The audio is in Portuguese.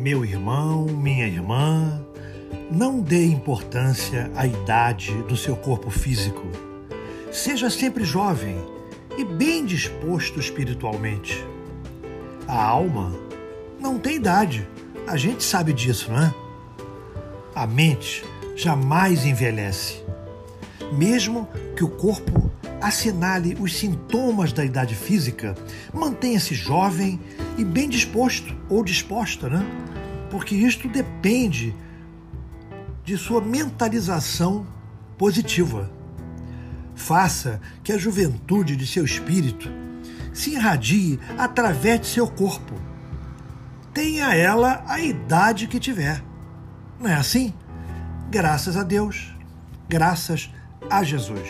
Meu irmão, minha irmã, não dê importância à idade do seu corpo físico. Seja sempre jovem e bem disposto espiritualmente. A alma não tem idade, a gente sabe disso, não é? A mente jamais envelhece. Mesmo que o corpo assinale os sintomas da idade física, mantenha-se jovem e bem disposto ou disposta, né? Porque isto depende de sua mentalização positiva. Faça que a juventude de seu espírito se irradie através de seu corpo. Tenha ela a idade que tiver. Não é assim? Graças a Deus, graças a Jesus.